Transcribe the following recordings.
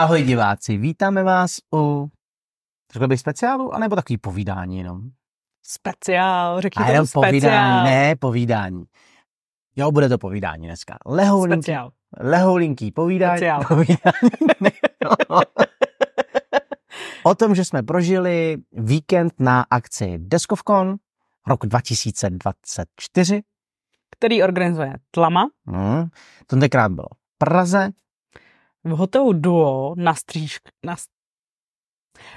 Ahoj diváci, vítáme vás u, řekl bych speciálu, anebo takový povídání jenom? Speciál, řekni A jenom speciál. povídání, ne povídání. Jo, bude to povídání dneska. Lehoulinký, Speciál. lehoulinký povídání. Speciál. povídání. o tom, že jsme prožili víkend na akci Deskovcon rok 2024. Který organizuje Tlama Hmm. Tentokrát bylo v Praze. V hotelu Duo na, stříž, na,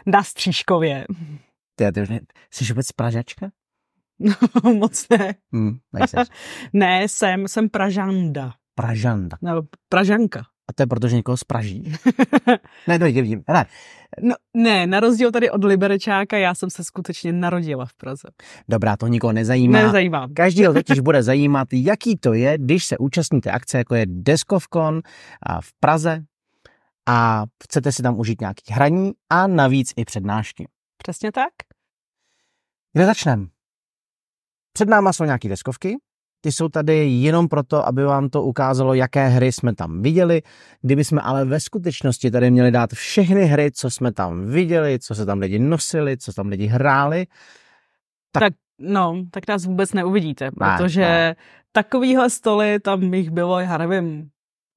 na Střížkově. Ty, ty už ne, jsi vůbec Pražačka? Moc ne. Hmm. Ne, jsem, jsem Pražanda. Pražanda. Nebo Pražanka. A to je proto, že někoho spraží. ne, dojď, vidím. Ne, No, ne, na rozdíl tady od Liberečáka, já jsem se skutečně narodila v Praze. dobrá, to nikoho nezajímá. Nezajímá. Každýho totiž bude zajímat, jaký to je, když se účastníte akce, jako je Deskovcon a v Praze a chcete si tam užít nějaký hraní a navíc i přednášky. Přesně tak? Kde začneme? Před náma jsou nějaké deskovky, ty jsou tady jenom proto, aby vám to ukázalo, jaké hry jsme tam viděli. Kdyby jsme ale ve skutečnosti tady měli dát všechny hry, co jsme tam viděli, co se tam lidi nosili, co tam lidi hráli, Tak- Tak, no, tak nás vůbec neuvidíte, Ne, protože ne. takovýhle stoly, tam jich bylo, já nevím,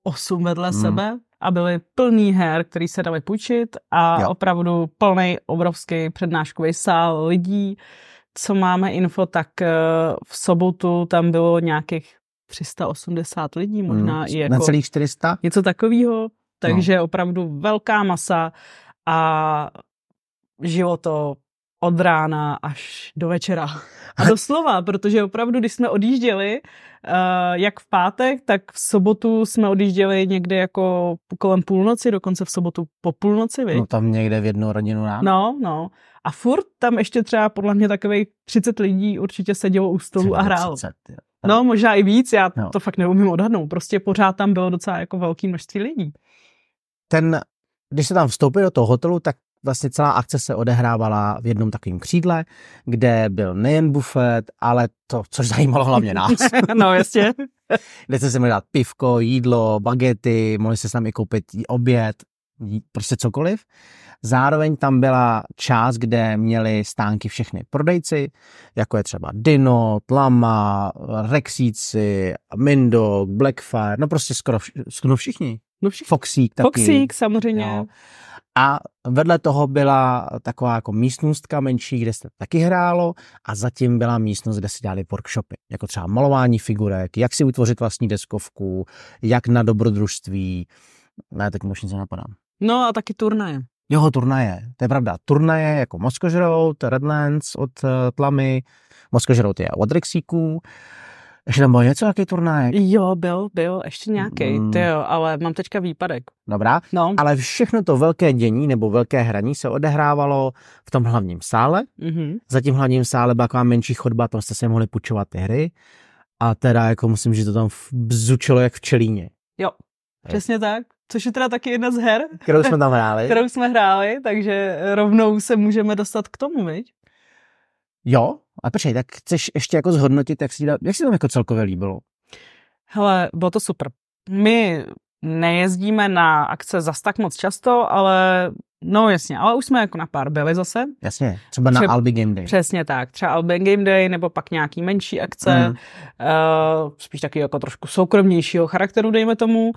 osm vedle Hmm. sebe a byly plný her, který se dali půjčit a Jo. opravdu plný obrovský přednáškový sál lidí. Co máme info, tak eh, v sobotu tam bylo nějakých 380 lidí, možná Mm, i jako na celých 400. něco takového, takže opravdu velká masa a žilo to od rána až do večera. A doslova, protože opravdu, když jsme odjížděli, uh, jak v pátek, tak v sobotu jsme odjížděli někde jako kolem půlnoci, dokonce v sobotu po půlnoci, viď? No tam někde v jednu rodinu ráno. No, no. A furt tam ještě třeba podle mě takových 30 lidí určitě sedělo u stolu a hrálo. 30, jo. No, možná i víc, já No. to fakt neumím odhadnout. Prostě pořád tam bylo docela jako velké množství lidí. ten, když se tam vstoupil do toho hotelu, tak vlastně celá akce se odehrávala v jednom takovém křídle, kde byl nejen bufet, ale to, což zajímalo hlavně nás, no, jasně. kde jste si mohli dát pivko, jídlo, bagety, mohli se tam i koupit oběd, prostě cokoliv. Zároveň tam byla část, kde měli stánky všechny prodejci, jako je třeba Dino, Tlama, Rexíci, Mindog, Blackfire, no prostě skoro, vš- skoro všichni. No všichni. Foxík taky. Foxík samozřejmě. Jo. A vedle toho byla taková jako místnostka menší, kde se taky hrálo a zatím byla místnost, kde se dělali workshopy, jako třeba malování figurek, jak si utvořit vlastní deskovku, jak na dobrodružství. Ne, teď mi už nic nenapadám. No a taky turnaje. Jo, turnaje, to je pravda. Turnaje jako Moskožrout, Redlands od uh, Tlamy, Moskožrout je od Rexíků. Ještě tam bylo něco, jaký turnaj? Jo, byl, byl, ještě nějaký, Mm. jo, ale mám teďka výpadek. Dobrá. No, Ale všechno to velké dění nebo velké hraní se odehrávalo v tom hlavním sále. mhm. Za tím hlavním sále byla taková menší chodba, tam jste si mohli půjčovat ty hry. A teda jako musím, že to tam bzučilo jak v čelíně, jo, přesně tak. Což je teda taky jedna z her, kterou jsme tam hráli. kterou jsme hráli, takže rovnou se můžeme dostat k tomu, viď? Jo, a počkej, tak chceš ještě jako zhodnotit, jak si, jak si tam jako celkově líbilo? Hele, bylo to super. My nejezdíme na akce zas tak moc často, ale no jasně, ale už jsme jako na pár byli zase. Jasně, třeba na Třeba- Albi Game Day. Přesně tak, třeba Albion Game Day nebo pak nějaký menší akce, mm. uh, spíš taky jako trošku soukromnějšího charakteru, dejme tomu, uh,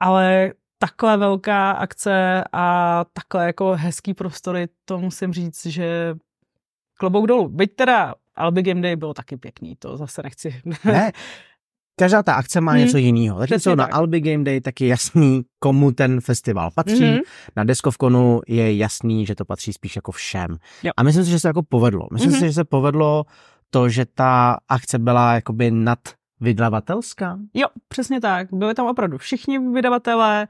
ale takhle velká akce a takhle jako hezký prostory, to musím říct, že klobouk dolů. Byť teda Albi Game Day bylo taky pěkný, to zase nechci. Ne, každá ta akce má Hmm, něco jiného. Zatímco přesně na. Albi Game Day tak je jasný, komu ten festival patří. Mhm. Na Deskovkonu je jasný, že to patří spíš jako všem. Jo. A myslím si, že se jako povedlo. Myslím Mhm. si, že se povedlo to, že ta akce byla jakoby nad vydavatelská. Jo, přesně tak. Byli tam opravdu všichni vydavatelé.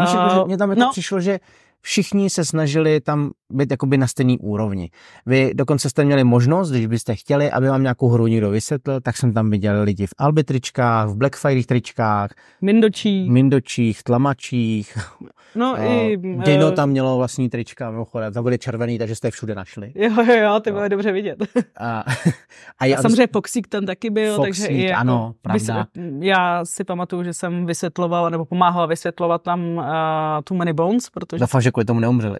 Víš, eh, jako, že mě tam jako no, přišlo, že všichni se snažili tam být jakoby na stejné úrovni. Vy dokonce jste měli možnost, když byste chtěli, aby vám nějakou hru někdo vysvětlil, tak jsem tam viděl lidi v albitričkách, v Blackfire tričkách, Mindočí. Mindočích, tlamačích. No Uh, i... Dino eh, tam mělo vlastní trička, mimochodem, to byly červený, takže jste je všude našli. Jo, jo, jo, ty No. byly dobře vidět. A, a, A já, samozřejmě Foxík tam taky byl, Foxík, takže jako ano, pravda. já si pamatuju, že jsem vysvětlovala nebo pomáhala vysvětlovat tam uh, Too Many Bones, protože doufám, že kvůli tomu neumřeli.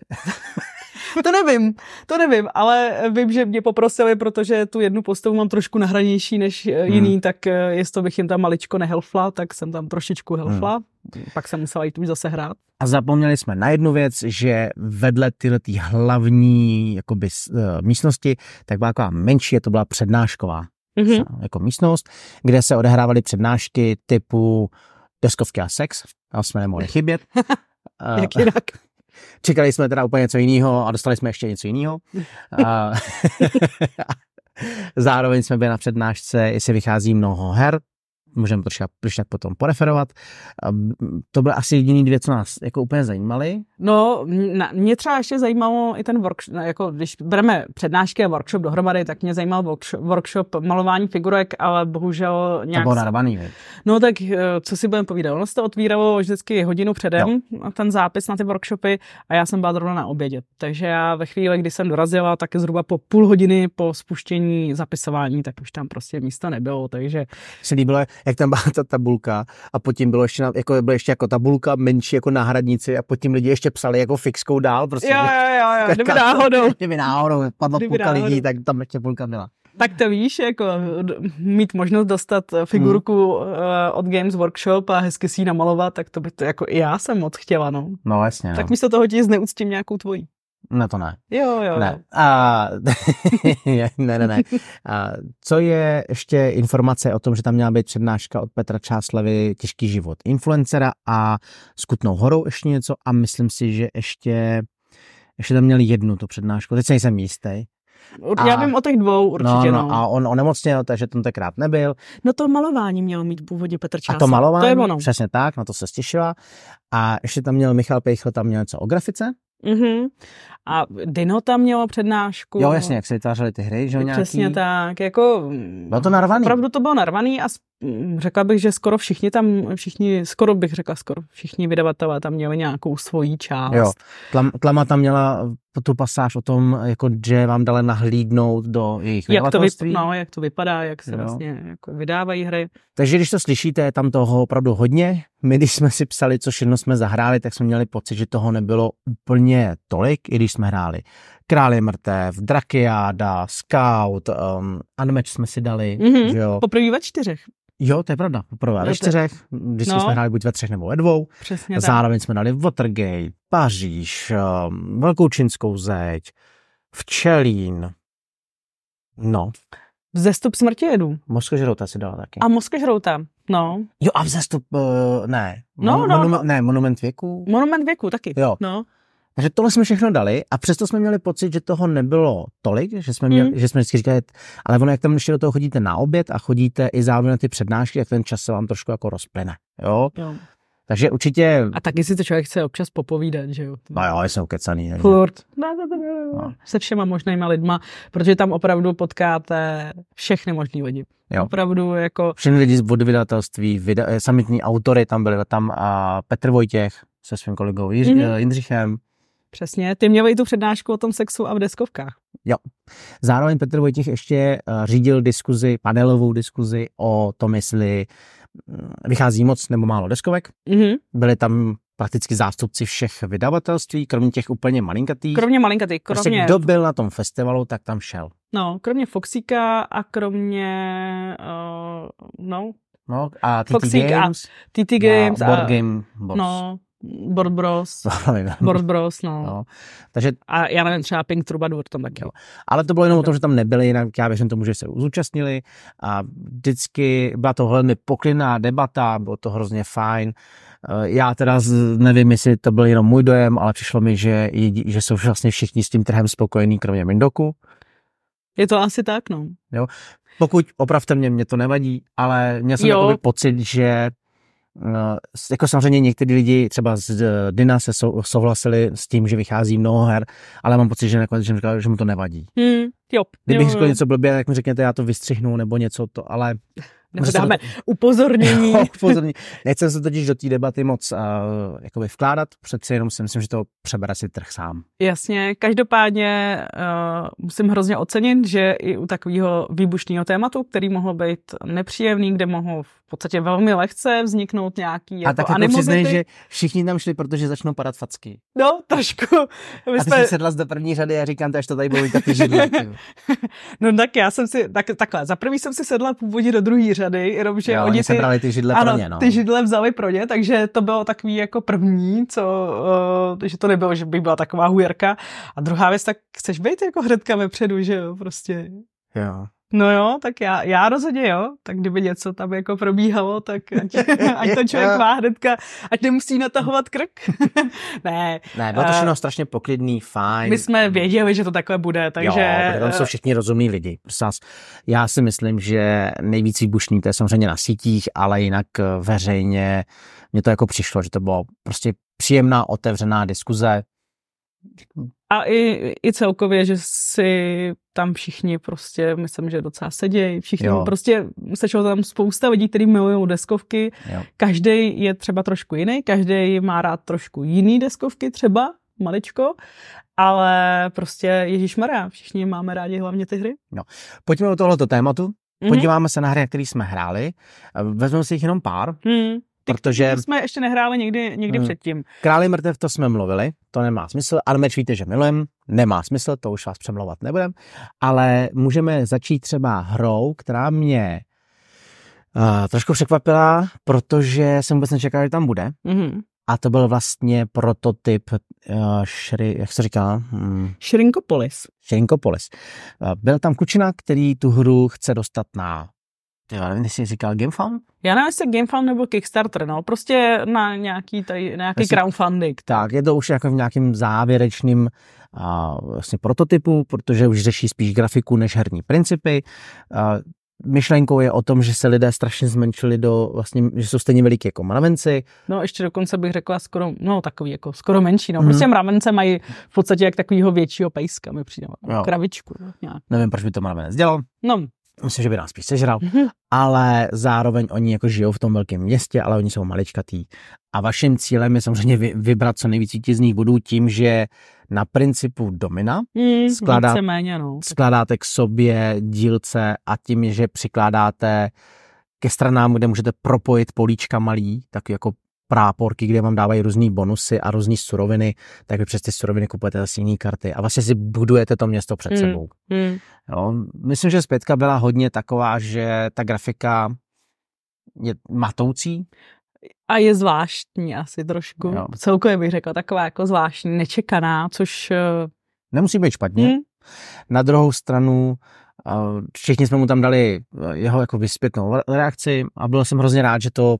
to nevím, to nevím, ale vím, že mě poprosili, protože tu jednu postavu mám trošku nahranější než hmm. jiný, tak eh, jestli bych jim tam maličko nehelfla, tak jsem tam trošičku helfla, hmm. pak jsem musela jít už zase hrát. A zapomněli jsme na jednu věc, že vedle tyhle tý hlavní jakoby, eh, místnosti, tak byla taková menší, to byla přednášková Mhm. jako místnost, kde se odehrávaly přednášky typu deskovky a sex. Tam jsme nemohli chybět. Jak jinak. Čekali jsme teda úplně něco jiného a dostali jsme ještě něco jiného. A Zároveň jsme byli na přednášce, jestli vychází mnoho her, můžeme to když tak potom poreferovat. A To byly asi jediný dvě, co nás jako úplně zajímaly. No, na, mě třeba ještě zajímalo i ten workshop, jako když bereme přednášky a workshop dohromady, tak mě zajímal workshop, workshop malování figurek, ale bohužel To nějak... bylo narvaný? No tak eh, co si budeme povídat, ono se to otvíralo vždycky hodinu předem, ten zápis na ty workshopy a já jsem byla zrovna na obědě. Takže já ve chvíli, kdy jsem dorazila, tak zhruba po půl hodiny po spuštění zapisování, tak už tam prostě místa nebylo, takže se líbilo, jak tam byla ta tabulka a pod tím bylo ještě, jako, bylo ještě jako tabulka menší jako náhradníci a pod tím lidi ještě psali jako fixkou dál. Prostě, jo, jo, jo, jo, kdyby náhodou. Kdyby náhodou padla Kdyby půlka náhodou. lidí, tak tam ještě půlka byla. Tak to víš, jako mít možnost dostat figurku hmm. od Games Workshop a hezky si ji namalovat, tak to by to jako i já jsem moc chtěla, no. No jasně, no. Tak místo toho ti zneuctím nějakou tvojí. Ne, to ne. Jo, jo. Ne. A, ne, ne, ne. A, co je ještě informace o tom, že tam měla být přednáška od Petra Čáslavy Těžký život influencera a s Kutnou horou ještě něco a myslím si, že ještě, ještě tam měli jednu tu přednášku, teď si nejsem jistý. Ur- A- Já vím o těch dvou určitě, no, no. no, a on onemocněl, takže tentokrát nebyl. No to malování mělo mít původně Petr A Čása. to malování, To je ono. přesně tak, na to se stěšila. A ještě tam měl Michal Pejchl, tam měl něco o grafice. Mhm. A Dino tam mělo přednášku. Jo, jasně, jak se vytvářely ty hry, že jo, nějaký. Přesně tak, jako... Bylo to narvaný. Opravdu to bylo narvaný a řekla bych, že skoro všichni tam, všichni, skoro bych řekla, skoro všichni vydavatelé tam měli nějakou svoji část. Jo. Tlam, Tlama tam měla tu pasáž o tom, jako, že vám dala nahlídnout do jejich Jak to, vyp- no, jak to vypadá, jak se Jo. vlastně jako vydávají hry. Takže když to slyšíte, je tam toho opravdu hodně. My, když jsme si psali, co všechno jsme zahráli, tak jsme měli pocit, že toho nebylo úplně tolik, i když jsme hráli Král je mrtev, Drakiáda, Scout, um, Unmatch jsme si dali, Mhm. že jo. Poprvé ve čtyřech. Jo, to je pravda, poprvé No ve čtyřech, když No. jsme hráli buď ve třech nebo ve dvou. Přesně tak. Zároveň jsme dali Watergate, Paříž, um, Velkou čínskou zeď, Včelín, no, Vzestup smrti jedu. Moskožrouta si dala taky. A mozkožrouta. No. Jo, a vzestup, uh, ne, No, Mon- no, monument, no. ne, Monument věku. Monument věku taky. Jo. No. Takže tohle jsme všechno dali a přesto jsme měli pocit, že toho nebylo tolik, že jsme, měli, Mm. že jsme vždycky říkali, ale ono, jak tam ještě do toho chodíte na oběd a chodíte i zároveň na ty přednášky, tak ten čas se vám trošku jako rozplyne. Jo? Jo. Takže určitě, A taky si to člověk chce občas popovídat, že jo. no jo, jsou kecaný. takže- Furt. No, no, no. Se všema možnýma lidma, protože tam opravdu potkáte všechny možný lidi. Jo. Opravdu jako, Všechny lidi z vydavatelství, vyda, eh, samitní autory, tam byli tam a Petr Vojtěch se svým kolegou Jiř, Mhm. mm-hmm. Jindřichem. Přesně, ty měli i tu přednášku o tom sexu a v deskovkách. Zároveň Petr Vojtěch ještě eh, řídil diskuzi, panelovou diskuzi o tom, jestli mm, vychází moc nebo málo deskovek. Mhm. Byli tam prakticky zástupci všech vydavatelství, kromě těch úplně malinkatých. Kromě malinkatý, Prostě kromě, kdo byl na tom festivalu, tak tam šel. no, kromě Foxíka a kromě, uh, no, No, a TT Foxík a Games, TT Games a a, Board Game Box. no, Board Bros. Board Bros, no. no. Takže, A já nevím, třeba Pink Troubadour tam taky. Jo. ale to bylo jenom o tom, že tam nebyli, jinak já věřím tomu, že se zúčastnili a vždycky byla to velmi poklinná debata, bylo to hrozně fajn. Eh, Já teda nevím, jestli to byl jenom můj dojem, ale přišlo mi, že, že jsou vlastně všichni s tím trhem spokojení, kromě Mindoku. Je to asi tak, no. Pokud opravte mě, mě to nevadí, ale měl jsem Jo. pocit, že jako samozřejmě někteří lidi třeba z Dina se sou, souhlasili s tím, že vychází mnoho her, ale mám pocit, že nakonec že, říkal, že mu to nevadí. Hmm, jo, Kdybych jo, řekl něco blbě, tak mi řekněte, já to vystřihnu nebo něco to, ale nebo dáme upozornění. Jo, upozornění. Nechcem se totiž do té debaty moc uh, jakoby vkládat, přeci jenom si myslím, že to přebere si trh sám. Jasně, každopádně uh, musím hrozně ocenit, že i u takového výbušného tématu, který mohlo být nepříjemný, kde mohlo v podstatě velmi lehce vzniknout nějaký jako A tak jako přiznej, že všichni tam šli, protože začnou padat facky. No, trošku. My a ty jsme... jsi sedla do první řady a říkám, až to tady budou ty židle. no tak já jsem si, tak, takhle, za prvý jsem si sedla původně do druhé řady, jenomže jo, oni ty, brali ty židle ano, pro ně, no. ty židle vzali pro ně, takže to bylo takový jako první, co, uh, že to nebylo, že by byla taková hujerka. A druhá věc, tak chceš být jako hnedka vepředu, že jo, prostě. Jo. No jo, tak já, já rozhodně jo, tak kdyby něco tam jako probíhalo, tak ať, ať to člověk má hnedka, ať nemusí natahovat krk. ne. Ne, bylo to všechno uh, strašně poklidný, fajn. My jsme věděli, že to takhle bude, takže... Jo, tam jsou všichni rozumní lidi. Já si myslím, že nejvíc výbušný to je samozřejmě na sítích, ale jinak eh, veřejně mně to jako přišlo, že to bylo prostě příjemná, otevřená diskuze. A i, i celkově, že si tam všichni prostě, myslím, že docela sedějí, všichni jo. prostě, sečlo tam spousta lidí, kteří milují deskovky, každý je třeba trošku jiný, každý má rád trošku jiný deskovky třeba, maličko, ale prostě Ježíš Maria, všichni máme rádi hlavně ty hry. No. Pojďme do tohoto tématu, mm-hmm. podíváme se na hry, které jsme hráli, vezmeme si jich jenom pár. Mm. Ty, protože... Ty jsme ještě nehráli někdy, někdy hmm. předtím. Králi mrtev, to jsme mluvili, to nemá smysl. Armeč víte, že milujem, nemá smysl, to už vás přemlouvat nebudem. Ale můžeme začít třeba hrou, která mě uh, trošku překvapila, protože jsem vůbec nečekal, že tam bude. Mm-hmm. A to byl vlastně prototyp uh, šry, jak se říká? Hmm. Shrinkopolis. Uh, byl tam kučina, který tu hru chce dostat na já nevím, jestli říkal GameFound? Já nevím, jestli GameFound nebo Kickstarter, no, prostě na nějaký, tady, nějaký Jestli, crowdfunding. Tak, je to už jako v nějakým závěrečným a, vlastně prototypu, protože už řeší spíš grafiku než herní principy. A, myšlenkou je o tom, že se lidé strašně zmenšili do, vlastně, že jsou stejně veliký jako mravenci. No ještě dokonce bych řekla skoro, no takový jako skoro menší, no. Mm. Prostě mravence mají v podstatě jak takového většího pejska, mi přijde, kravičku. Nějak. Nevím, proč by to mravenec dělal. No, myslím, že by nás spíš sežral, mm-hmm. ale zároveň oni jako žijou v tom velkém městě, ale oni jsou maličkatý. A vaším cílem je samozřejmě vybrat co nejvíc vítězných bodů tím, že na principu domina mm, skládá, méně, no. skládáte k sobě dílce a tím, že přikládáte ke stranám, kde můžete propojit políčka malý, tak jako práporky, kde vám dávají různé bonusy a různé suroviny, tak vy přes ty suroviny kupujete zase jiné karty a vlastně si budujete to město před hmm. sebou. Hmm. Jo, myslím, že zpětka byla hodně taková, že ta grafika je matoucí. A je zvláštní asi trošku. Jo. Celkově bych řekla taková jako zvláštní, nečekaná, což... Eh, Nemusí být špatně. Hmm. Na druhou stranu všichni jsme mu tam dali eh, jeho jako vyspětnou reakci a byl jsem hrozně rád, že to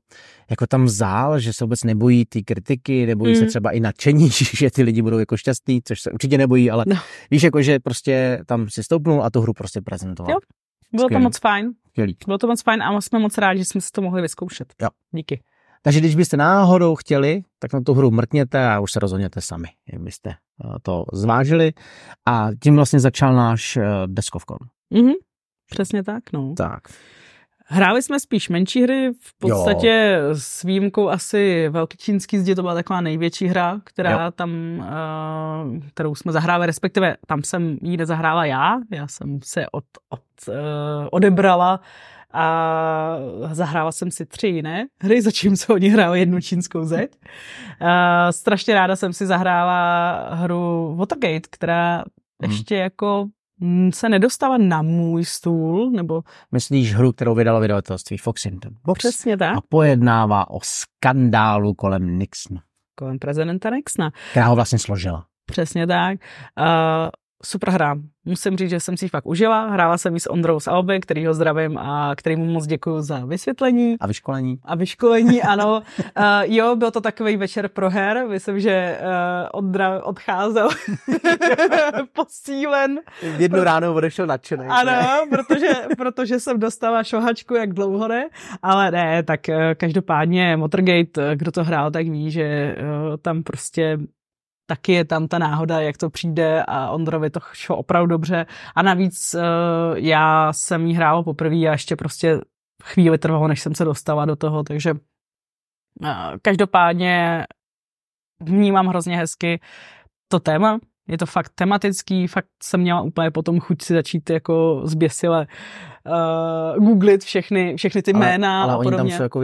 jako tam vzal, že se vůbec nebojí ty kritiky, nebojí mm. se třeba i nadšení, že ty lidi budou jako šťastní, což se určitě nebojí, ale no. víš, jako že prostě tam si stoupnul a tu hru prostě prezentoval. Jo, bylo Skvělý. to moc fajn. Skvělý. Bylo to moc fajn a jsme moc rádi, že jsme si to mohli vyzkoušet. Jo. Díky. Takže když byste náhodou chtěli, tak na tu hru mrkněte a už se rozhodněte sami, jak byste eh, to zvážili. A tím vlastně začal náš eh, deskovkon. Mhm, přesně tak, no. Tak. Hráli jsme spíš menší hry, v podstatě jo. s výjimkou asi Velký čínský zdi, to byla taková největší hra, která jo. tam, uh, kterou jsme zahráli, respektive tam jsem ji nezahrála já, já jsem se od, od, uh, odebrala a zahrála jsem si tři jiné hry, zatímco oni hráli jednu čínskou zeď. Uh, strašně ráda jsem si zahrála hru Watergate, která hmm. ještě jako Mm, se nedostala na můj stůl, nebo... Myslíš hru, kterou vydalo vydavatelství Fox in the Box? Přesně tak. A pojednává o skandálu kolem Nixona. Kolem prezidenta Nixona. Která ho vlastně složila. Přesně tak. Uh, super hra. Musím říct, že jsem si ji fakt užila. Hrála jsem ji s Ondrou z Alby, který ho zdravím a který mu moc děkuji za vysvětlení. A vyškolení. A vyškolení, ano. uh, jo, byl to takový večer pro her. Myslím, že uh, Ondra odcházel posílen. V jednu ráno odešel nadšený. Ano, protože, protože jsem dostala šohačku, jak dlouho ne. Ale ne, tak uh, každopádně Motorgate, kdo to hrál, tak ví, že uh, tam prostě taky je tam ta náhoda, jak to přijde a Ondrovi to šlo opravdu dobře. A navíc uh, já jsem jí hrála poprvé a ještě prostě chvíli trvalo, než jsem se dostala do toho, takže uh, každopádně vnímám hrozně hezky to téma, je to fakt tematický, fakt jsem měla úplně potom chuť si začít jako zběsile uh, googlit všechny, všechny ty ale, jména ale a podobně. oni tam jsou jako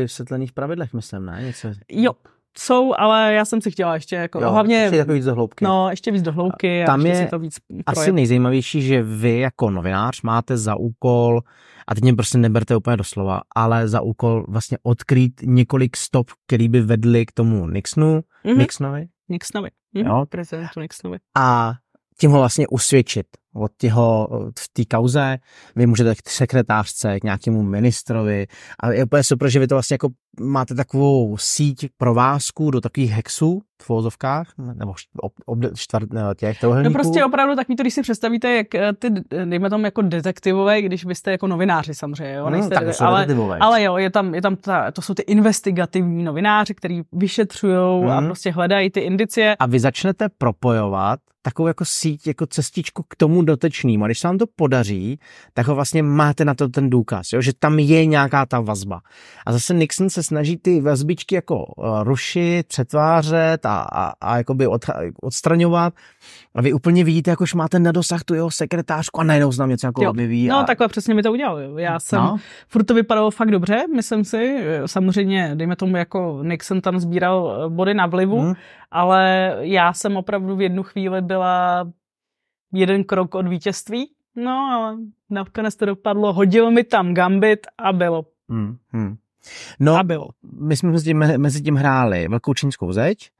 v pravidlech, myslím, ne? Něco... Jo, jsou, ale já jsem si chtěla ještě jako jo, hlavně... Ještě víc do hloubky. No, ještě víc do hloubky a Tam ještě je si to víc asi projet. nejzajímavější, že vy jako novinář máte za úkol, a teď mě prostě neberte úplně doslova, ale za úkol vlastně odkrýt několik stop, který by vedly k tomu Nixonu, Mhm. Nixonovi, Nixonovi. Mhm. Jo. Prezidentu Nixonovi. a tím ho vlastně usvědčit od těho, v té kauze. Vy můžete k sekretářce, k nějakému ministrovi a je úplně super, že vy to vlastně jako máte takovou síť provázků do takových hexů v vozovkách, nebo ob, ob, čtvrt, ne, těch No trojuhelníků. prostě opravdu takový to, když si představíte, jak eh, ty, eh, dejme tomu jako detektivové, když vy jste jako novináři samozřejmě, jo, Hmm, nejste, tak to jsou ale, ale jo, je tam, je tam ta, to jsou ty investigativní novináři, kteří vyšetřují a Mhm. prostě hledají ty indicie. a vy začnete propojovat takovou jako síť, jako cestičku k tomu dotečnému. A když se vám to podaří, tak ho vlastně máte na to ten důkaz, jo? že tam je nějaká ta vazba. A zase Nixon se snaží ty vazbičky jako eh, rušit, přetvářet a, a, a jakoby od, odstraňovat. A vy úplně vidíte, jakož máte na dosah tu jeho sekretářku a najednou tam něco jako Jo. objeví. No a... takhle přesně mi to udělal. Já jsem, No. furt to vypadalo fakt dobře, myslím si. Samozřejmě, dejme tomu, jako Nixon tam sbíral eh, body na vlivu, Hm. ale já jsem opravdu v jednu chvíli byla jeden krok od vítězství. No, ale nakonec to dopadlo, hodil mi tam gambit a bylo. Hm, hm. No, A bylo. my jsme mezi tím, mezi tím hráli velkou čínskou zeď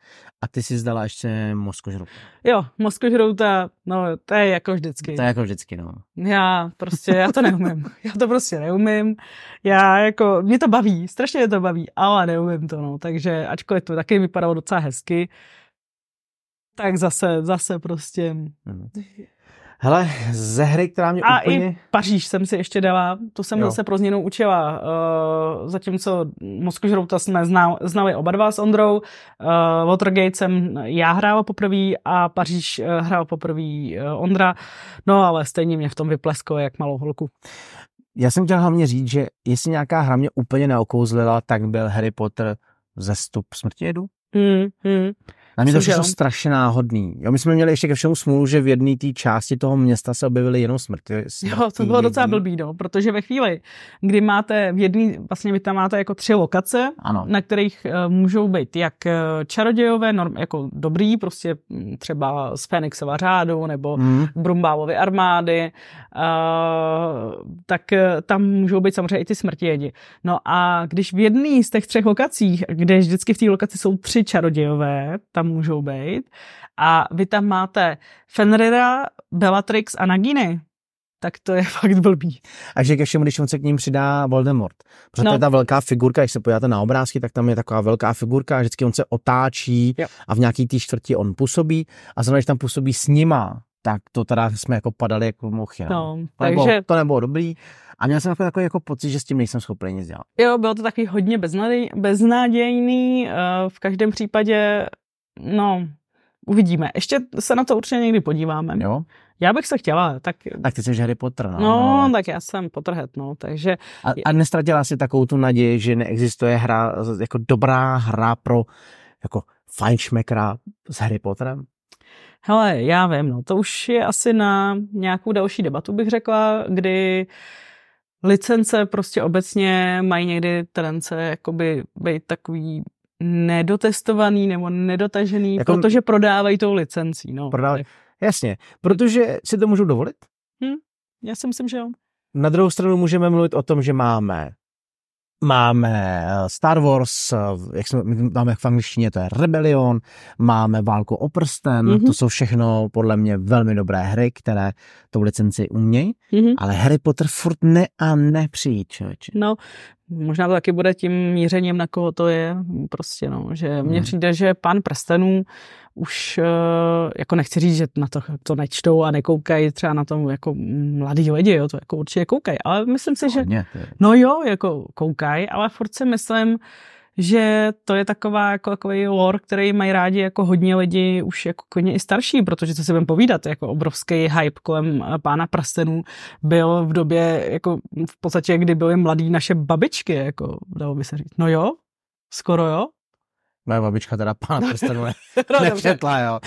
a ty si zdala ještě mozkožrouta. Jo, mozkožrouta, no to je jako vždycky. To je jako vždycky, no. Já prostě, já to neumím. Já to prostě neumím. Já jako, mě to baví, strašně mě to baví, ale neumím to, no. Takže ačkoliv to taky vypadalo docela hezky, tak zase, zase prostě. Mhm. Hele, ze hry, která mě A úplně... i Paříž jsem si ještě dala, to jsem Jo. zase pro změnu učila. Uh, zatímco Moskožrouta jsme znal, znali oba dva s Ondrou, uh, Watergate jsem já hrála poprvé a Paříž uh, hrál poprvé uh, Ondra, no ale stejně mě v tom vyplesklo jak malou holku. Já jsem chtěl hlavně říct, že jestli nějaká hra mě úplně neokouzlila, tak byl Harry Potter Zestup smrti jedu. Hmm, hmm. Na mě to přišlo jo. strašně náhodný. Jo, my jsme měli ještě ke všemu smůlu, že v jedné té části toho města se objevily jenom smrti. Jo, to bylo docela blbý, no, protože ve chvíli, kdy máte v jedný, vlastně vy tam máte jako tři lokace, Ano. na kterých uh, můžou být jak eh, čarodějové, norm, jako dobrý, prostě mm, třeba z Fénixova řádu, nebo Hmm. Brumbálovy armády, uh, tak tam můžou být samozřejmě i ty smrtějedi. No a když v jedné z těch třech lokacích, kde vždycky v té lokaci jsou tři čarodějové, tam můžou být, a vy tam máte Fenrira, Bellatrix a Nagini, tak to je fakt blbý. A že ke všemu, když on se k ním přidá Voldemort. Protože no. No. to je ta velká figurka, když se podíváte na obrázky, tak tam je taková velká figurka, vždycky on se otáčí Jo. a v nějaký té čtvrti on působí a zrovna, když tam působí s nima, tak to teda jsme jako padali jako mochy. No, To, nebylo, takže to nebylo dobrý. A měl jsem takový, takový jako pocit, že s tím nejsem schopný nic dělat. jo, bylo to takový hodně beznadej, beznádějný, uh, v každém případě, no, uvidíme. Ještě se na to určitě někdy podíváme. Jo? Já bych se chtěla, tak Tak ty jsi Harry Potter, no. No, tak já jsem potrhet, no, takže A, a nestratila si takovou tu naději, že neexistuje hra, jako dobrá hra pro jako fajnšmekra s Harry Potterem? hele, já vím, no, to už je asi na nějakou další debatu, bych řekla, kdy licence prostě obecně mají někdy tendence jakoby být takový nedotestovaný nebo nedotažený, Jako- protože prodávají tou licencí, no. Prodávají. Jasně, protože si to můžu dovolit. Já si myslím, že jo. Na druhou stranu můžeme mluvit o tom, že máme máme eh, Star Wars, eh, jak jsme, máme v angličtině, to je Rebellion, máme Válku o prsten, mm-hmm. to jsou všechno podle mě velmi dobré hry, které tou licenci umějí, mm-hmm. ale Harry Potter furt ne a nepřijít, člověče. No, možná to taky bude tím mířením, na koho to je, prostě no, že mně mm. přijde, že pán prstenů už, eh, jako nechci říct, že na to, to nečtou a nekoukají třeba na tom jako mladí lidi, jo, to jako určitě koukají, ale myslím si, že, Hodně, no jo, jako koukají, ale furt si myslím, že to je taková jako takový lore, který mají rádi jako hodně lidi, už jako hodně i starší, protože co si budeme povídat, jako obrovský hype kolem eh, pána prstenů byl v době, jako v podstatě, kdy byly mladí naše babičky, jako dalo by se říct. No jo, skoro jo, Moje babička teda pána prstenů ne, no, nečetla, jo.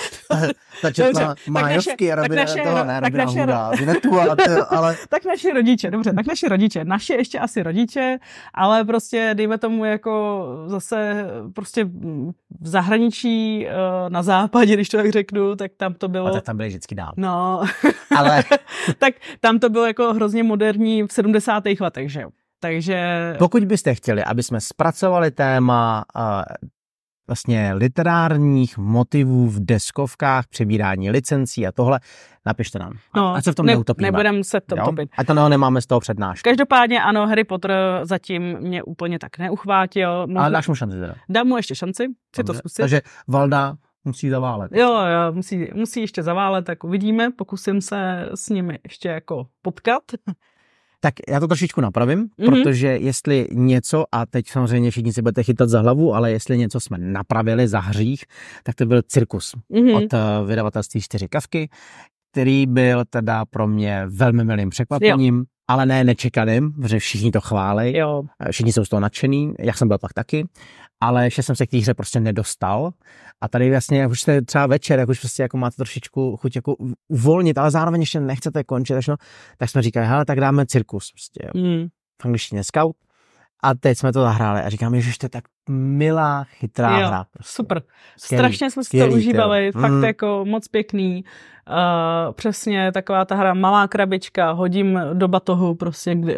Ta četla májovky a robina toho, ne, robina naše, huda, vinetu, ale, ale... tak naši rodiče, dobře, tak naši rodiče, naši ještě asi rodiče, ale prostě dejme tomu jako zase prostě v zahraničí eh, na západě, když to tak řeknu, tak tam to bylo... A tak tam byli vždycky dál. No, ale... tak tam to bylo jako hrozně moderní v 70. letech, že jo. Takže... Pokud byste chtěli, aby jsme zpracovali téma uh, vlastně literárních motivů v deskovkách, přebírání licencí a tohle, napište nám. No, ať se v tom ne, neutopíme. Nebudeme se to topit. Ať to ne, nemáme z toho přednášky. Každopádně ano, Harry Potter zatím mě úplně tak neuchvátil. Mohu... Ale dáš mu šanci teda. Dám mu ještě šanci, chci to zkusit. Takže Valda musí zaválet. Jo, jo, musí, musí ještě zaválet, tak uvidíme, pokusím se s nimi ještě jako potkat. Tak já to trošičku napravím, mm-hmm. protože jestli něco, a teď samozřejmě všichni si budete chytat za hlavu, ale jestli něco jsme napravili za hřích, tak to byl cirkus mm-hmm. od uh, vydavatelství čtyři kavky, který byl teda pro mě velmi milým překvapením. Jo ale ne nečekaným, protože všichni to chválí. Eh, všichni jsou z toho nadšený, já jsem byl pak taky, ale ještě jsem se k té hře prostě nedostal. A tady vlastně, jak už jste třeba večer, jak už prostě jako máte trošičku chuť jako uvolnit, ale zároveň ještě nechcete končit, tak, no, tak jsme říkali, hele, tak dáme cirkus. Prostě, jo. Mm. V angličtině scout. A teď jsme to zahráli a říkám, že to je tak milá, chytrá jo, hra. Prostě. Super. Skvělý, Strašně jsme si to užívali, jo. fakt mm. jako moc pěkný. Uh, přesně taková ta hra, malá krabička, hodím do batohu prostě, kdy,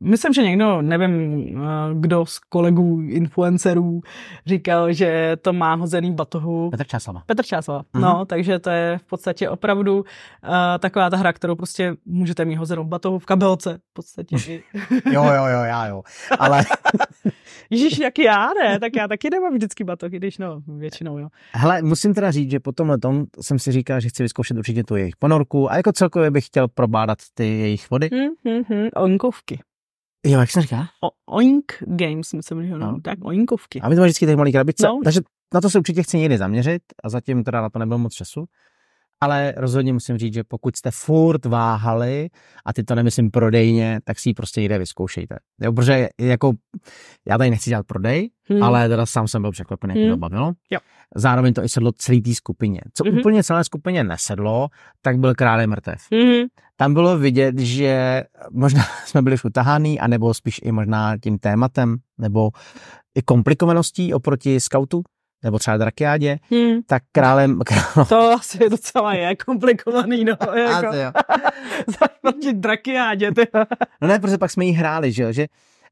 myslím, že někdo, nevím, uh, kdo z kolegů influencerů říkal, že to má hozený batohu. Petr Čáslava. Petr Čáslava, mm-hmm. no, takže to je v podstatě opravdu uh, taková ta hra, kterou prostě můžete mít hozenou batohu v kabelce, v podstatě. jo, jo, jo, já jo, ale... Ježíš, jak já ne, tak já taky nemám vždycky batoh, když no, většinou jo. Hele, musím teda říct, že po tomhle tom jsem si říkal, že chci vyzkoušet určitě tu jejich ponorku a jako celkově bych chtěl probádat ty jejich vody. Hmm, hmm, hmm, oinkovky. Jo, jak se říká? O, oink Games, myslím, že no. tak oinkovky. A my to máme vždycky těch malý krabice, no. takže na to se určitě chci někdy zaměřit a zatím teda na to nebylo moc času ale rozhodně musím říct, že pokud jste furt váhali, a ty to nemyslím prodejně, tak si ji prostě někde vyzkoušejte. Jo, protože jako, já tady nechci dělat prodej, hmm. ale teda sám jsem byl překvapený, jak hmm. to bavilo. Jo. Zároveň to i sedlo celý té skupině. Co hmm. úplně celé skupině nesedlo, tak byl Král mrtev. Hmm. Tam bylo vidět, že možná jsme byli už utahaný, anebo spíš i možná tím tématem, nebo i komplikovaností oproti skautu, nebo třeba Drakiádě, hmm. tak králem... Král... To asi docela je komplikovaný, no. Jako. Asi jo. Proti Drakiádě, ty. No ne, protože pak jsme jí hráli, že jo, že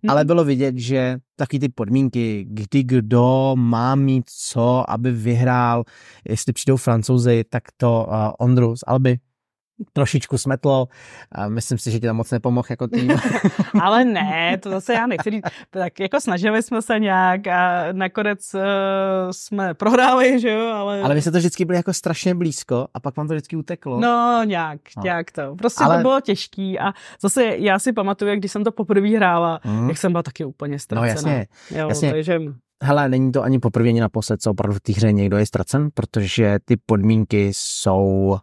Hmm. Ale bylo vidět, že taky ty podmínky, kdy kdo má mít co, aby vyhrál, jestli přijdou francouzi, tak to uh, Ondru z Alby trošičku smetlo. A myslím si, že ti tam moc nepomohl jako tým. Ale ne, to zase já nechci říct. Tak jako snažili jsme se nějak a nakonec uh, jsme prohráli, že jo, ale... Ale vy jste to vždycky byli jako strašně blízko a pak vám to vždycky uteklo. No, nějak, no. nějak to. Prostě ale... to bylo těžký a zase já si pamatuju, když jsem to poprvé hrála, mm. jak jsem byla taky úplně ztracená. No jasně, jo, jasně. Takže... Hele, není to ani poprvé, ani naposled, co opravdu v té hře někdo je ztracen, protože ty podmínky jsou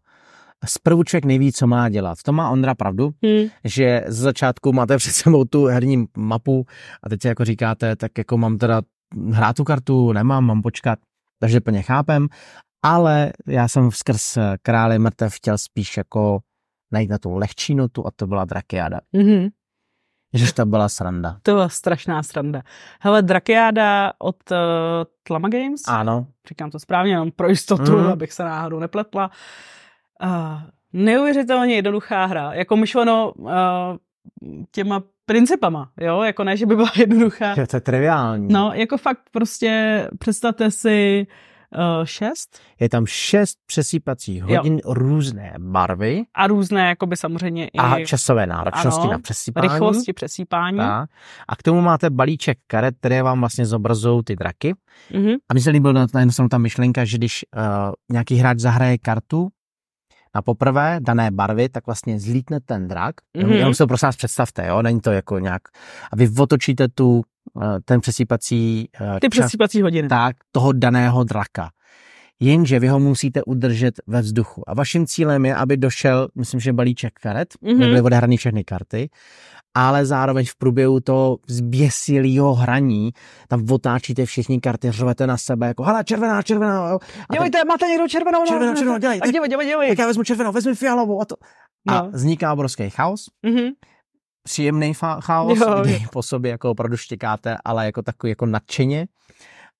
zprvu člověk neví, co má dělat. To má Ondra pravdu, hmm. že z začátku máte před sebou tu herní mapu a teď si jako říkáte, tak jako mám teda hrát tu kartu, nemám, mám počkat, takže plně chápem, ale já jsem skrz Krále mrtev chtěl spíš jako najít na tu lehčí notu a to byla Drakiáda. Mm-hmm. Že to byla sranda. To byla strašná sranda. Hele, Drakiáda od uh, Tlama Games? Ano. Říkám to správně, jenom pro jistotu, mm. abych se náhodou nepletla. Uh, neuvěřitelně jednoduchá hra. Jako myšleno uh, těma principama, jo, jako ne, že by byla jednoduchá. To je triviální. No, jako fakt prostě představte si uh, šest. Je tam šest přesýpacích hodin jo. různé barvy. A různé, jakoby samozřejmě i... A časové náročnosti ano, na přesýpání. Rychlosti přesýpání. A, a k tomu máte balíček karet, které vám vlastně zobrazují ty draky. Mm-hmm. A mně se líbila jednu ta myšlenka, že když uh, nějaký hráč zahraje kartu, na poprvé dané barvy, tak vlastně zlítne ten drak. Mm-hmm. Jenom to prosím vás představte, jo? není to jako nějak... A vy otočíte tu, eh, ten přesýpací... Eh, Ty čas, přesýpací hodiny. Tak, toho daného draka. Jenže vy ho musíte udržet ve vzduchu. A vaším cílem je, aby došel, myslím, že balíček karet, mm-hmm. nebyly odehraný všechny karty, ale zároveň v průběhu toho zběsilého hraní tam otáčíte všichni karty, řvete na sebe, jako hala, červená, červená. Dělejte, ten, máte někdo červenou? Červenou, červenou, dělej. Tak, dělej, dělej, dělej. Tak já vezmu červenou, vezmu fialovou a to. No. A vzniká obrovský chaos. Mm-hmm. Příjemný fa- chaos, jo, kdy jo. po sobě jako opravdu štěkáte, ale jako takový jako nadšeně.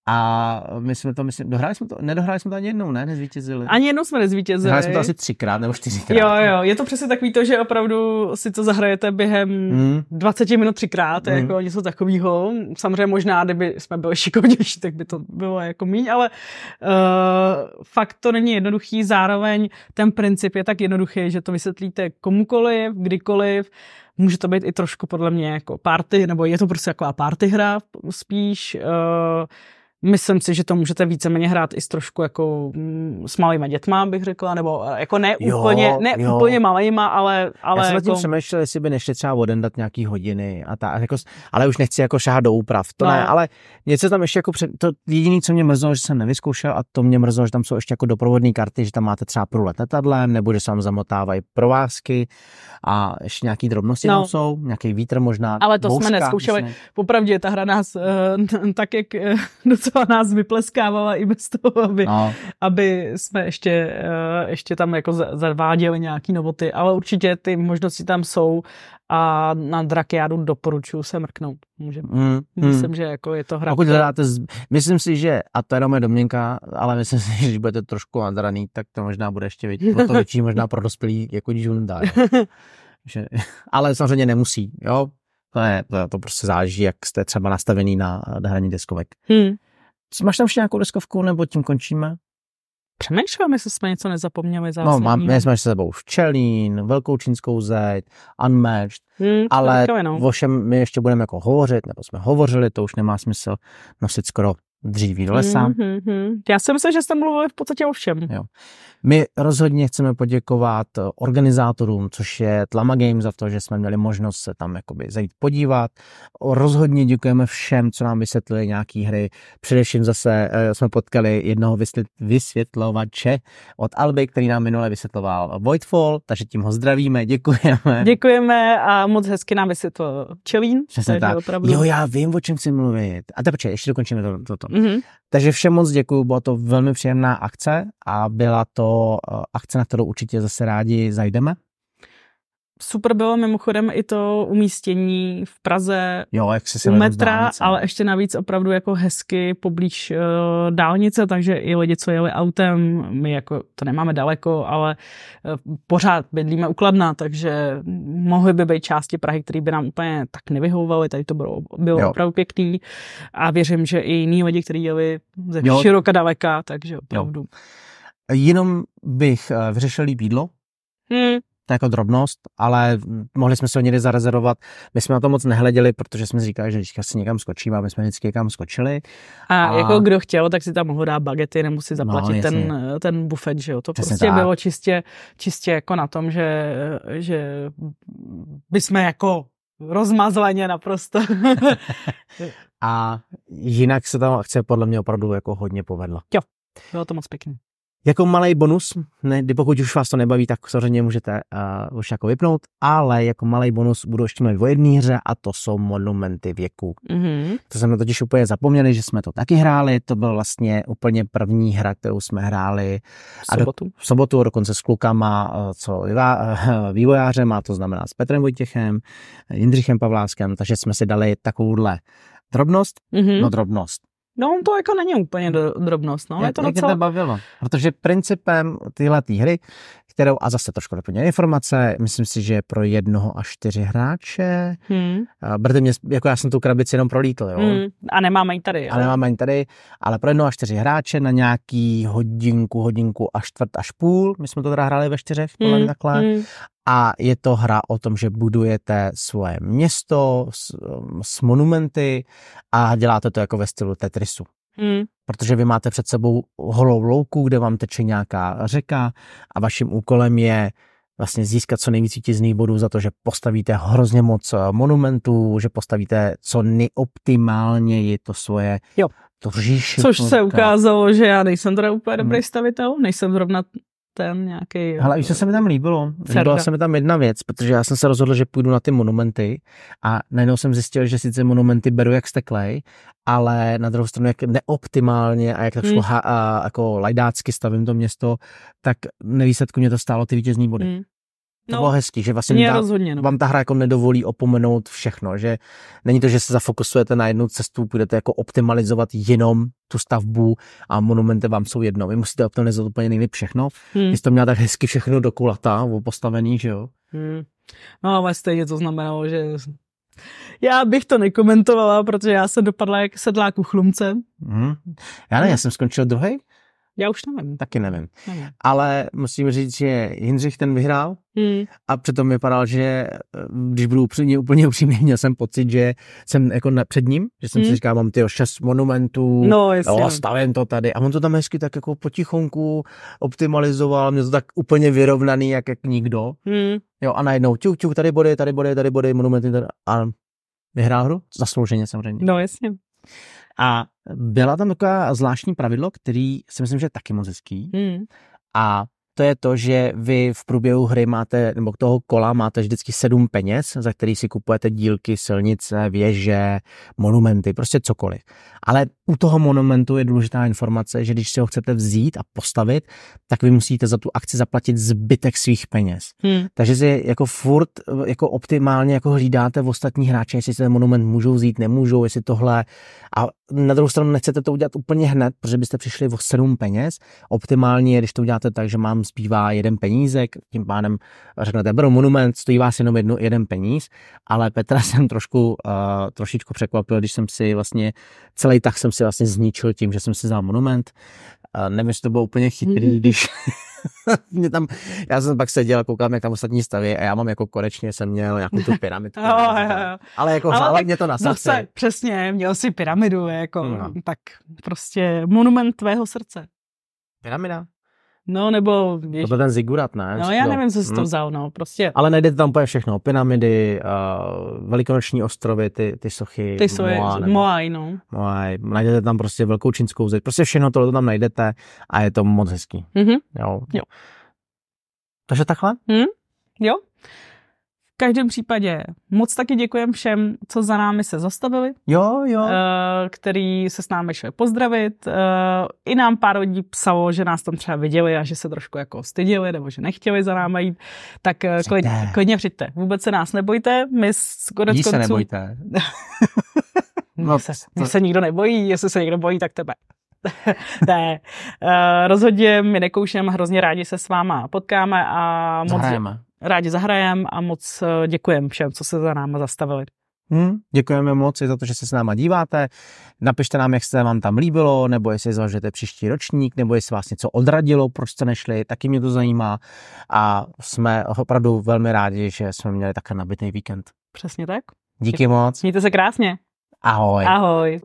A my jsme to, myslím, dohráli jsme to, nedohráli jsme to ani jednou, ne, nezvítězili. Ani jednou jsme nezvítězili. Dohráli jsme to asi třikrát nebo čtyřikrát. Jo, jo, je to přesně takový to, že opravdu si to zahrajete během mm. 20 minut třikrát, mm. jako něco takového. Samozřejmě možná, kdyby jsme byli šikovnější, tak by to bylo jako míň, ale uh, fakt to není jednoduchý. Zároveň ten princip je tak jednoduchý, že to vysvětlíte komukoliv, kdykoliv. Může to být i trošku podle mě jako party, nebo je to prostě taková party hra spíš. Uh, Myslím si, že to můžete víceméně hrát i s trošku jako mm, s malýma dětma, bych řekla, nebo eh, jako ne jo, úplně, ne jo. úplně malýma, ale, ale Já jsem jako... tím přemýšlel, jestli by nešli třeba odendat nějaký hodiny a tak, jako, ale už nechci jako šáhat do úprav, to no. ne, ale něco tam ještě jako před, to jediné, co mě mrzelo, že jsem nevyzkoušel a to mě mrzelo, že tam jsou ještě jako doprovodné karty, že tam máte třeba průlet letadlem, nebo že se vám zamotávají provázky a ještě nějaký drobnosti no. tam jsou, nějaký vítr možná. Ale to bouřka, jsme neskoušeli. Popravdě ta hra nás uh, tak, jak uh, docela nás vypleskávala i bez toho, aby, no. aby jsme ještě, uh, ještě tam jako zaváděli nějaký novoty, ale určitě ty možnosti tam jsou a na Drakiádu doporučuji se mrknout. Můžeme. Mm, myslím, mm. že jako je to hra. Pokud hledáte, z... myslím si, že, a to je jenom domněnka, ale myslím si, že když budete trošku nadraný, tak to možná bude ještě větší, to větší možná pro dospělý, jako když dá. že, ale samozřejmě nemusí, jo. To, je, to, to prostě záleží, jak jste třeba nastavený na, na hraní deskovek. Hmm. Máš tam ještě nějakou deskovku, nebo tím končíme? Přemýšlím, jestli jsme něco nezapomněli zásadního. No, mám, my jsme s sebou včelín, velkou čínskou zeď, unmatched, hmm, ale no. o všem my ještě budeme jako hovořit, nebo jsme hovořili, to už nemá smysl nosit skoro dříví do lesa. Mm-hmm. Já si myslím, že jste mluvili v podstatě o všem. Jo. My rozhodně chceme poděkovat organizátorům, což je Tlama Games za to, že jsme měli možnost se tam jakoby zajít podívat. Rozhodně děkujeme všem, co nám vysvětlili nějaké hry. Především zase uh, jsme potkali jednoho vysvětlovače od Alby, který nám minule vysvětloval Voidfall, takže tím ho zdravíme, děkujeme. Děkujeme a moc hezky nám vysvětlil Čelín. Přesně tak. Opravdu... Jo, já vím, o čem chci mluvit. A teď počkej, ještě dokončíme toto. To, to. Mm-hmm. Takže všem moc děkuju, byla to velmi příjemná akce a byla to eh, akce, na kterou určitě zase rádi zajdeme. Super bylo mimochodem i to umístění v Praze jo, jak si u metra, ale ještě navíc opravdu jako hezky poblíž uh, dálnice, takže i lidi, co jeli autem, my jako to nemáme daleko, ale uh, pořád bydlíme ukladná, takže mohly by být části Prahy, které by nám úplně tak nevyhovovaly, tady to bylo, bylo jo. opravdu pěkný a věřím, že i jiní lidi, kteří jeli ze jo. široka daleka, takže opravdu. Jo. Jenom bych uh, vyřešil líp jídlo. Hmm to je jako drobnost, ale mohli jsme se o někdy zarezervovat. My jsme na to moc nehleděli, protože jsme říkali, že vždycky si někam skočíme a my jsme vždycky někam skočili. A, a... jako kdo chtěl, tak si tam mohl dát bagety, nemusí zaplatit no, ten, ten bufet, že jo. To Přesně prostě tak. bylo čistě, čistě jako na tom, že, že bychom jako rozmazleně naprosto. a jinak se tam akce podle mě opravdu jako hodně povedla. Jo, bylo to moc pěkný. Jako malý bonus, ne, pokud už vás to nebaví, tak samozřejmě můžete uh, už jako vypnout, ale jako malý bonus budu ještě mluvit o jedné hře a to jsou monumenty věku. Mm-hmm. To jsme totiž úplně zapomněli, že jsme to taky hráli, to byl vlastně úplně první hra, kterou jsme hráli v sobotu, do, v sobotu dokonce s klukama, co vývojářem, a to znamená s Petrem Vojtěchem, Jindřichem Pavláskem, takže jsme si dali takovouhle drobnost, mm-hmm. no drobnost No, to jako není úplně drobnost, no. Je to docela... Jak to bavilo? Protože principem tyhle hry, kterou, a zase trošku doplněné informace, myslím si, že pro jednoho až čtyři hráče. Hmm. Berte mě, jako já jsem tu krabici jenom prolítl, jo. Hmm. A nemáme ji tady, jo. A nemáme ji tady, ale pro jednoho až čtyři hráče na nějaký hodinku, hodinku až čtvrt až půl. My jsme to teda hráli ve čtyřech, hmm. takhle. Hmm. A je to hra o tom, že budujete svoje město s, s monumenty a děláte to jako ve stylu Tetrisu. Hmm. Protože vy máte před sebou holou louku, kde vám teče nějaká řeka a vaším úkolem je vlastně získat co nejvíc vítězných bodů za to, že postavíte hrozně moc eh, monumentů, že postavíte co nejoptimálněji to svoje jo. to říši. Což se ukázalo, že já nejsem teda úplně dobrý hmm. stavitel, nejsem zrovna ten nějaký. Ale už se mi tam líbilo. Líbila se mi tam jedna věc, protože já jsem se rozhodl, že půjdu na ty monumenty a najednou jsem zjistil, že sice monumenty beru jak steklej, ale na druhou stranu jak neoptimálně a jak tak hmm. a, jako lajdácky stavím to město, tak nevýsledku mě to stálo ty vítězný body. Hmm. To no, bylo hezký, že vlastně ta, rozhodně, no. vám ta hra jako nedovolí opomenout všechno, že není to, že se zafokusujete na jednu cestu, budete jako optimalizovat jenom tu stavbu a monumenty vám jsou jedno. Vy musíte optimalizovat úplně nejlíp všechno. Hmm. Jste to měla tak hezky všechno do kulata, postavený, že jo? Hmm. No ale stejně to znamenalo, že já bych to nekomentovala, protože já se dopadla jak sedlák u chlumce. Hmm. Já ne, já jsem skončil druhý. Já už nevím. Taky nevím. nevím. Ale musím říct, že Jindřich ten vyhrál hmm. a přitom vypadal, že eh, když budu upřímně, úplně upřímný, měl jsem pocit, že jsem jako na, před ním, že jsem hmm. si říkal, mám ty šest monumentů, no, jasně. jo, stavím to tady a on to tam hezky tak jako potichonku optimalizoval, mě to tak úplně vyrovnaný, jak, jak nikdo. Hmm. Jo, a najednou ťuk, ťuk, tady body, tady body, tady body, monumenty, tady, a vyhrál hru? Zaslouženě samozřejmě. No jasně. A byla tam taková zvláštní pravidlo, který si myslím, že je taky moc hezký. Hmm. A to je to, že vy v průběhu hry máte, nebo toho kola máte vždycky sedm peněz, za který si kupujete dílky, silnice, věže, monumenty, prostě cokoliv. Ale u toho monumentu je důležitá informace, že když si ho chcete vzít a postavit, tak vy musíte za tu akci zaplatit zbytek svých peněz. Hmm. Takže si jako furt jako optimálně jako hlídáte v ostatní hráče, jestli si ten monument můžou vzít, nemůžou, jestli tohle. A na druhou stranu nechcete to udělat úplně hned, protože byste přišli o sedm peněz. Optimálně je, když to uděláte tak, že mám zbývá jeden penízek, tím pádem řeknete, beru monument, stojí vás jenom jedno, jeden peníz, ale Petra jsem trošku, uh, trošičku překvapil, když jsem si vlastně, celý tak jsem si vlastně zničil tím, že jsem si vzal monument. Uh, nevím, jestli to bylo úplně chytrý, mhm. když mě tam, já jsem pak seděl, koukám, jak tam ostatní staví a já mám jako konečně jsem měl nějakou tu pyramidu. jo, jo, jo. Ale jako ale mě to na srdce. Zase, přesně, měl si pyramidu, jako, no. tak prostě monument tvého srdce. Pyramida? No, nebo... Víš, to byl ten zigurat, ne? No, já nevím, co jsi to hmm. vzal, no, prostě. Ale najdete tam úplně všechno, pyramidy, uh, velikonoční ostrovy, ty, ty sochy. Ty jsou Moa, Moai, no. Moai, najdete tam prostě velkou čínskou zeď, prostě všechno to tam najdete a je to moc hezký. Mm-hmm. Jo. jo. Takže takhle? Mm? Jo každém případě moc taky děkujem všem, co za námi se zastavili. Jo, jo. Uh, který se s námi šli pozdravit. Uh, I nám pár lidí psalo, že nás tam třeba viděli a že se trošku jako stydili nebo že nechtěli za námi jít. Tak uh, klidně, klidně přijďte. Vůbec se nás nebojte. My s konec konců... se nebojte. no, se, to... se nikdo nebojí. Jestli se někdo bojí, tak tebe. ne, uh, rozhodně my nekoušeme, hrozně rádi se s váma potkáme a moc, Zahrajeme rádi zahrajem a moc eh, děkujem všem, co se za náma zastavili. Hmm, děkujeme moc za to, že se s náma díváte. Napište nám, jak se vám tam líbilo, nebo jestli zvažujete příští ročník, nebo jestli vás něco odradilo, proč jste nešli, taky mě to zajímá. A jsme opravdu velmi rádi, že jsme měli takhle nabitý víkend. Přesně tak. Díky moc. Mějte se krásně. Ahoj. Ahoj.